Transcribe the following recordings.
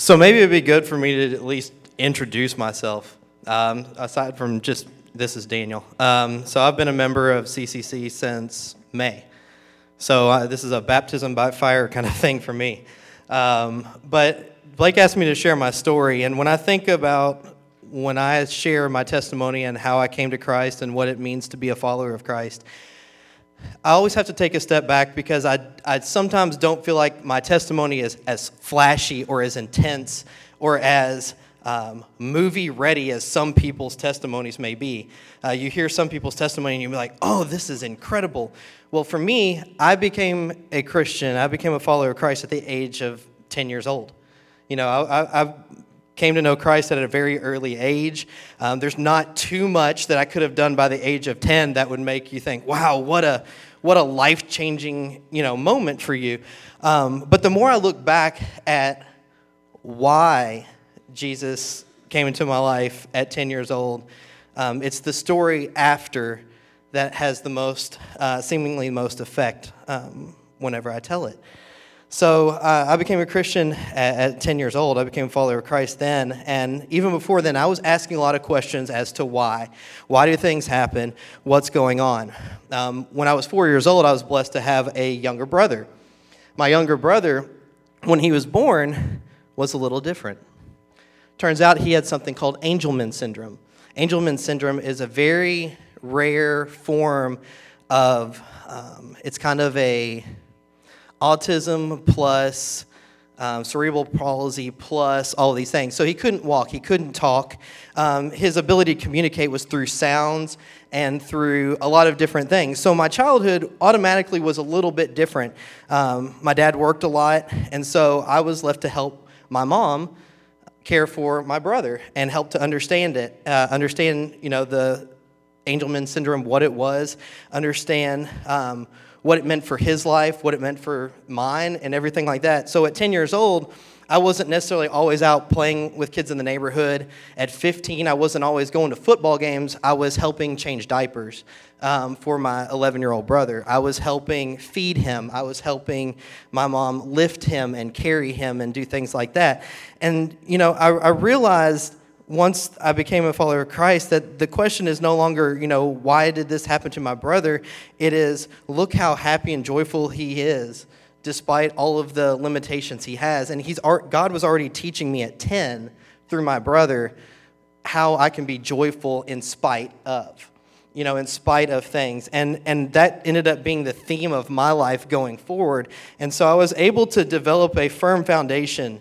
So maybe it'd be good for me to at least introduce myself, um, aside from just this is Daniel. Um, so I've been a member of CCC since May. So uh, this is a baptism by fire kind of thing for me. Um, but Blake asked me to share my story, and when I think about when I share my testimony and how I came to Christ and what it means to be a follower of Christ, I always have to take a step back because I, I sometimes don't feel like my testimony is as flashy or as intense or as um, movie ready as some people's testimonies may be. Uh, you hear some people's testimony and you're like, oh, this is incredible. Well, for me, I became a Christian, I became a follower of Christ at the age of 10 years old. You know, I, I came to know Christ at a very early age. Um, there's not too much that I could have done by the age of 10 that would make you think, wow, what a, what a life changing you know, moment for you. Um, but the more I look back at why Jesus came into my life at 10 years old, um, it's the story after that has the most, uh, seemingly most effect um, whenever I tell it. So uh, I became a Christian at, at, 10 years old. I became a follower of Christ then. And even before then, I was asking a lot of questions as to why. Why do things happen? What's going on? Um, when I was four years old, I was blessed to have a younger brother. My younger brother, when he was born, was a little different. Turns out he had something called Angelman syndrome. Angelman syndrome is a very rare form of, um, it's kind of a autism plus um, cerebral palsy plus all of these things. So he couldn't walk, he couldn't talk. Um, his ability to communicate was through sounds and through a lot of different things. So my childhood automatically was a little bit different. Um, my dad worked a lot, and so I was left to help my mom care for my brother and help to understand it, uh, understand you know the Angelman syndrome, what it was, understand um, what it meant for his life, what it meant for mine, and everything like that. So at 10 years old, I wasn't necessarily always out playing with kids in the neighborhood. At 15, I wasn't always going to football games. I was helping change diapers um, for my 11 year old brother. I was helping feed him. I was helping my mom lift him and carry him and do things like that. And, you know, I, I realized once I became a follower of Christ, that the question is no longer, you know, why did this happen to my brother? It is, look how happy and joyful he is despite all of the limitations he has. And he's, God was already teaching me at 10 through my brother how I can be joyful in spite of, you know, in spite of things. And, and that ended up being the theme of my life going forward. And so I was able to develop a firm foundation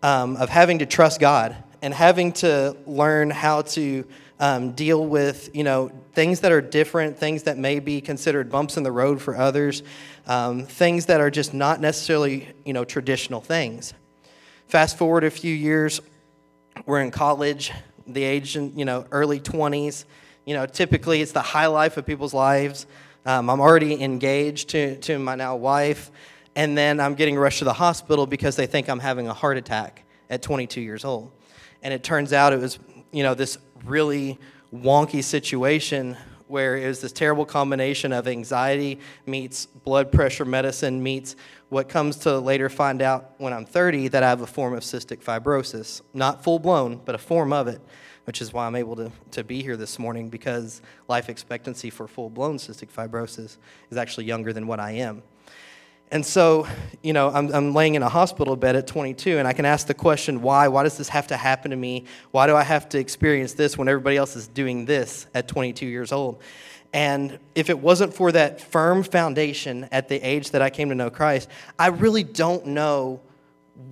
um, of having to trust God and having to learn how to um, deal with you know things that are different, things that may be considered bumps in the road for others, um, things that are just not necessarily you know traditional things. Fast forward a few years, we're in college, the age you know early 20s. You know, typically it's the high life of people's lives. Um, I'm already engaged to, to my now wife, and then I'm getting rushed to the hospital because they think I'm having a heart attack at 22 years old. And it turns out it was, you know, this really wonky situation where it was this terrible combination of anxiety meets blood pressure medicine meets what comes to later find out when I'm 30 that I have a form of cystic fibrosis. Not full blown, but a form of it, which is why I'm able to, to be here this morning because life expectancy for full blown cystic fibrosis is actually younger than what I am. And so, you know, I'm, I'm laying in a hospital bed at 22, and I can ask the question, why? Why does this have to happen to me? Why do I have to experience this when everybody else is doing this at 22 years old? And if it wasn't for that firm foundation at the age that I came to know Christ, I really don't know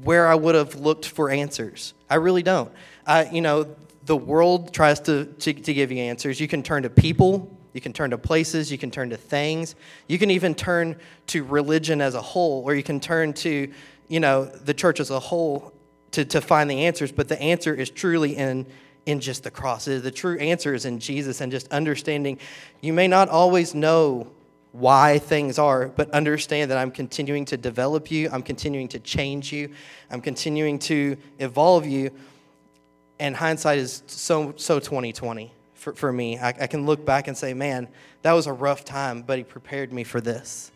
where I would have looked for answers. I really don't. Uh, you know, the world tries to, to, to give you answers. You can turn to people, you can turn to places, you can turn to things. You can even turn to religion as a whole, or you can turn to, you know, the church as a whole to, to find the answers. But the answer is truly in, in just the cross. The true answer is in Jesus and just understanding. You may not always know why things are, but understand that I'm continuing to develop you, I'm continuing to change you, I'm continuing to evolve you. And hindsight is so so 2020 for, for me. I, I can look back and say, man, that was a rough time, but he prepared me for this.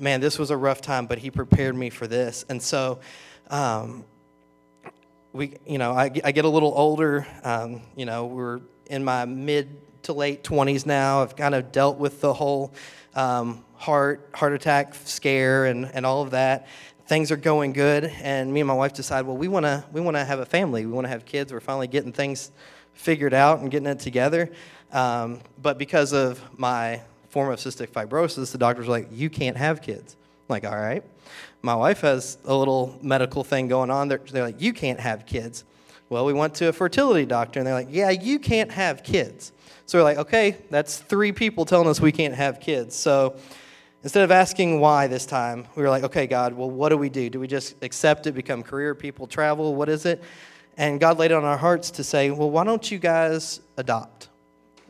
Man, this was a rough time, but he prepared me for this. And so, um, we, you know, I, I get a little older. Um, you know, we're in my mid to late 20s now. I've kind of dealt with the whole um, heart heart attack scare and, and all of that. Things are going good, and me and my wife decide, well, we want to we want to have a family. We want to have kids. We're finally getting things figured out and getting it together. Um, but because of my form of cystic fibrosis, the doctors were like, you can't have kids. I'm like, all right. My wife has a little medical thing going on. They're, they're like, you can't have kids. Well, we went to a fertility doctor, and they're like, yeah, you can't have kids. So we're like, okay, that's three people telling us we can't have kids. So instead of asking why this time, we were like, okay, God, well, what do we do? Do we just accept it, become career people, travel? What is it? And God laid it on our hearts to say, well, why don't you guys adopt?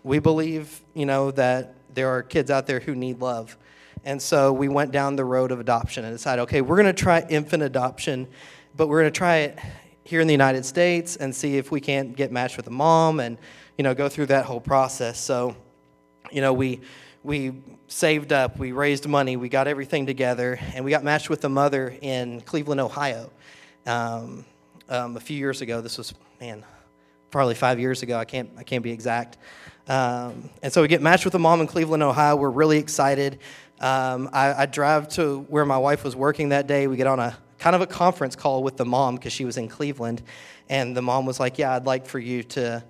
We believe, you know, that there are kids out there who need love. And so we went down the road of adoption and decided, okay, we're going to try infant adoption, but we're going to try it here in the United States and see if we can't get matched with a mom and, you know, go through that whole process. So, you know, we we saved up, we raised money, we got everything together, and we got matched with a mother in Cleveland, Ohio. Um, um, a few years ago. This was, man, probably five years ago. I can't, I can't be exact. Um, and so we get matched with a mom in Cleveland, Ohio. We're really excited. Um, I, I, drive to where my wife was working that day. We get on a kind of a conference call with the mom because she was in Cleveland. And the mom was like, Yeah, I'd like for you to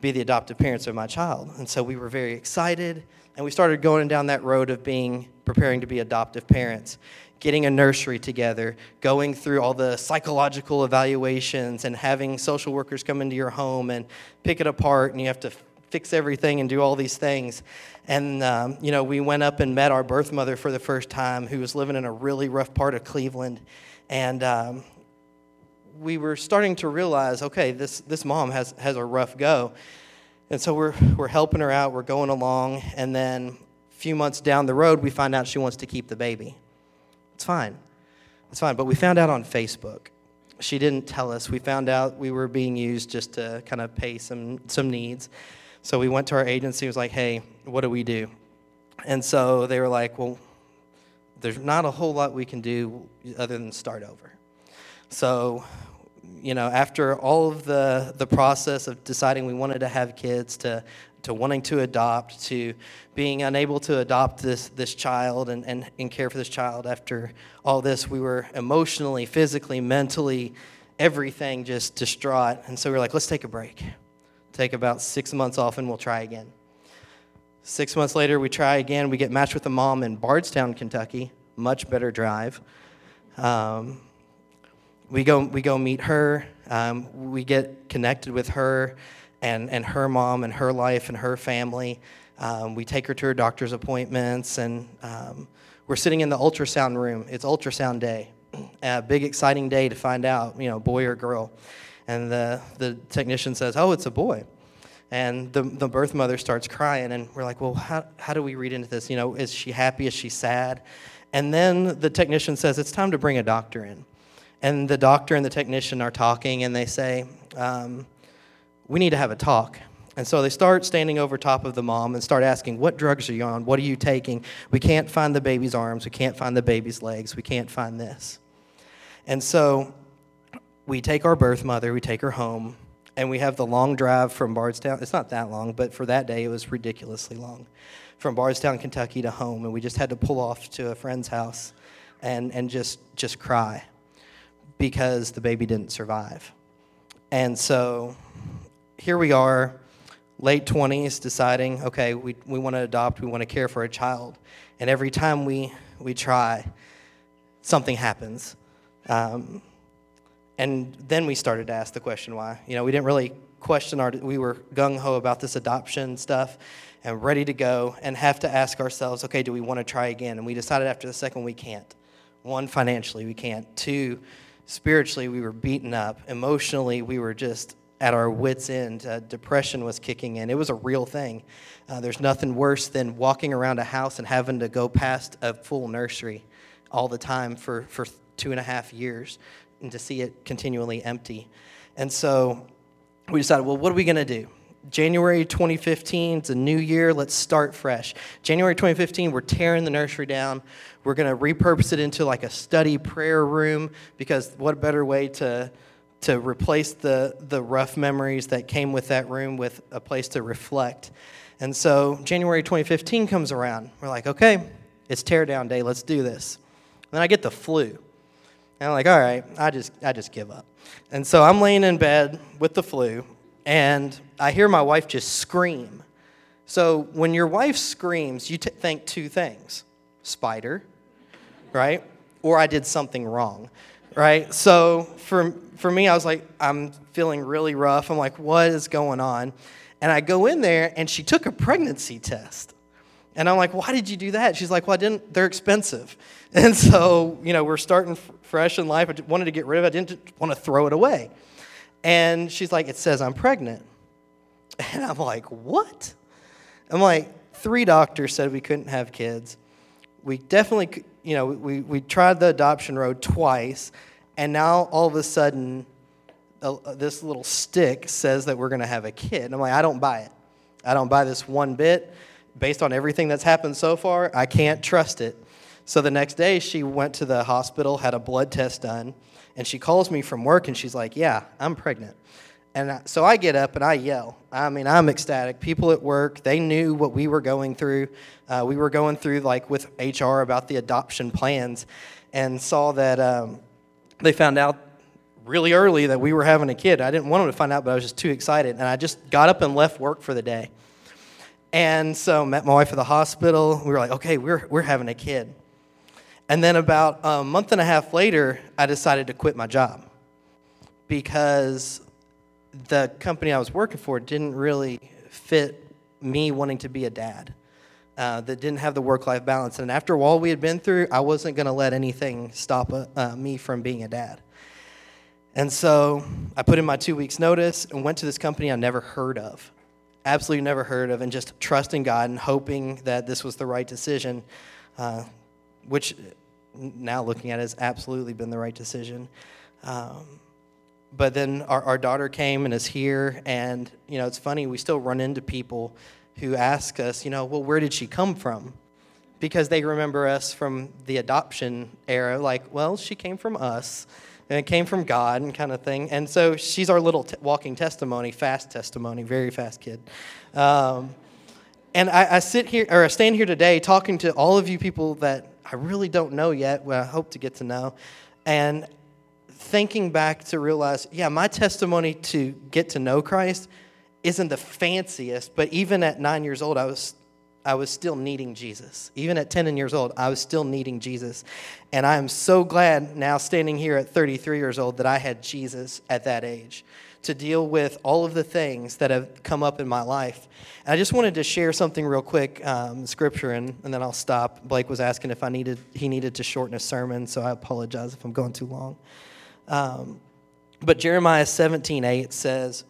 be the adoptive parents of my child. And so we were very excited. And we started going down that road of being preparing to be adoptive parents getting a nursery together, going through all the psychological evaluations, and having social workers come into your home and pick it apart, and you have to fix everything and do all these things. And, um, you know, we went up and met our birth mother for the first time, who was living in a really rough part of Cleveland. And um, we were starting to realize okay, this, this mom has, has a rough go. And so we're, we're helping her out, we're going along, and then a few months down the road, we find out she wants to keep the baby. It's fine. It's fine. But we found out on Facebook. She didn't tell us. We found out we were being used just to kind of pay some, some needs. So we went to our agency, was like, hey, what do we do? And so they were like, well, there's not a whole lot we can do other than start over. So, you know, after all of the, the process of deciding we wanted to have kids, to to wanting to adopt, to being unable to adopt this, this child and, and, and care for this child after all this. We were emotionally, physically, mentally, everything just distraught. And so we were like, let's take a break. Take about six months off and we'll try again. Six months later, we try again. We get matched with a mom in Bardstown, Kentucky. Much better drive. Um, we go we go meet her. Um, we get connected with her and, and her mom and her life and her family. Um, we take her to her doctor's appointments, and um, we're sitting in the ultrasound room. It's ultrasound day, a big exciting day to find out, you know, boy or girl. And the, the technician says, Oh, it's a boy. And the, the birth mother starts crying, and we're like, Well, how, how do we read into this? You know, is she happy? Is she sad? And then the technician says, It's time to bring a doctor in. And the doctor and the technician are talking, and they say, um, we need to have a talk. And so they start standing over top of the mom and start asking, What drugs are you on? What are you taking? We can't find the baby's arms. We can't find the baby's legs. We can't find this. And so we take our birth mother, we take her home, and we have the long drive from Bardstown. It's not that long, but for that day, it was ridiculously long. From Bardstown, Kentucky to home. And we just had to pull off to a friend's house and, and just, just cry because the baby didn't survive. And so here we are, late 20s, deciding, okay, we, we want to adopt, we want to care for a child. And every time we, we try, something happens. Um, and then we started to ask the question why. You know, we didn't really question our, we were gung ho about this adoption stuff and ready to go and have to ask ourselves, okay, do we want to try again? And we decided after the second we can't. One, financially, we can't. Two, spiritually, we were beaten up. Emotionally, we were just at our wits' end. Uh, depression was kicking in. It was a real thing. Uh, there's nothing worse than walking around a house and having to go past a full nursery all the time for, for two and a half years and to see it continually empty. And so we decided, well, what are we going to do? January 2015, it's a new year, let's start fresh. January 2015, we're tearing the nursery down. We're going to repurpose it into like a study prayer room because what better way to to replace the, the rough memories that came with that room with a place to reflect. And so January 2015 comes around. We're like, okay, it's tear down day. Let's do this. And then I get the flu. And I'm like, all right, I just, I just give up. And so I'm laying in bed with the flu, and I hear my wife just scream. So when your wife screams, you t- think two things spider, right? Or I did something wrong, right? So for, for me, I was like, I'm feeling really rough. I'm like, what is going on? And I go in there, and she took a pregnancy test. And I'm like, why did you do that? She's like, well, I didn't, they're expensive. And so, you know, we're starting f- fresh in life. I wanted to get rid of it. I didn't want to throw it away. And she's like, it says I'm pregnant. And I'm like, what? I'm like, three doctors said we couldn't have kids. We definitely, you know, we, we tried the adoption road twice. And now all of a sudden, uh, this little stick says that we're going to have a kid. And I'm like, I don't buy it. I don't buy this one bit. Based on everything that's happened so far, I can't trust it. So the next day, she went to the hospital, had a blood test done, and she calls me from work and she's like, Yeah, I'm pregnant. And so I get up and I yell. I mean, I'm ecstatic. People at work, they knew what we were going through. Uh, we were going through, like, with HR about the adoption plans and saw that um, they found out really early that we were having a kid. I didn't want them to find out, but I was just too excited. And I just got up and left work for the day. And so met my wife at the hospital. We were like, okay, we're, we're having a kid. And then about a month and a half later, I decided to quit my job because the company I was working for didn't really fit me wanting to be a dad. Uh, that didn't have the work-life balance, and after all we had been through, I wasn't going to let anything stop uh, me from being a dad. And so I put in my two weeks' notice and went to this company I never heard of, absolutely never heard of, and just trusting God and hoping that this was the right decision. Uh, which now looking at it has absolutely been the right decision. Um, but then our, our daughter came and is here, and you know it's funny we still run into people who ask us, you know, well, where did she come from? Because they remember us from the adoption era, like, well, she came from us, and it came from God, and kind of thing. And so she's our little t- walking testimony, fast testimony, very fast kid. Um, and I, I sit here, or I stand here today talking to all of you people that I really don't know yet, but I hope to get to know. And thinking back to realize, yeah, my testimony to get to know Christ isn't the fanciest, but even at nine years old, I was I was still needing Jesus. Even at 10 years old, I was still needing Jesus. And I am so glad now, standing here at 33 years old, that I had Jesus at that age to deal with all of the things that have come up in my life. And I just wanted to share something real quick, um, scripture, and, and then I'll stop. Blake was asking if I needed he needed to shorten a sermon, so I apologize if I'm going too long. Um, but Jeremiah 17, 8 says,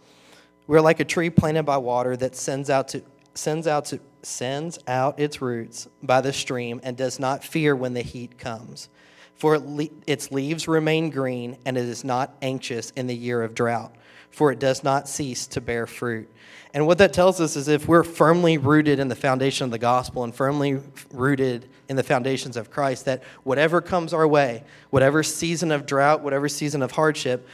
We're like a tree planted by water that sends out to sends out to sends out its roots by the stream and does not fear when the heat comes. For it le- its leaves remain green, and it is not anxious in the year of drought for it does not cease to bear fruit. And what that tells us is if we're firmly rooted in the foundation of the gospel and firmly rooted in the foundations of Christ, that whatever comes our way, whatever season of drought, whatever season of hardship,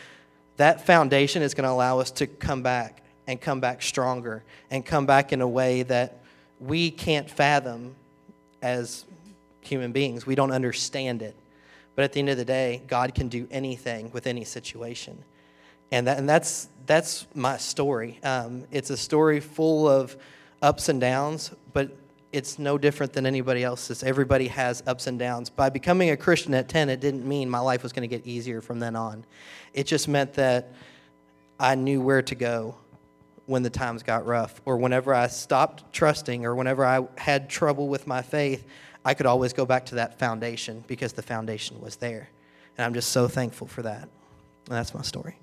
that foundation is going to allow us to come back and come back stronger and come back in a way that we can't fathom as human beings. We don't understand it. But at the end of the day, God can do anything with any situation and that, and that's that's my story. Um, it's a story full of ups and downs, but it's no different than anybody else's. Everybody has ups and downs. By becoming a Christian at 10, it didn't mean my life was going to get easier from then on. It just meant that I knew where to go when the times got rough, or whenever I stopped trusting, or whenever I had trouble with my faith, I could always go back to that foundation because the foundation was there. And I'm just so thankful for that. And that's my story.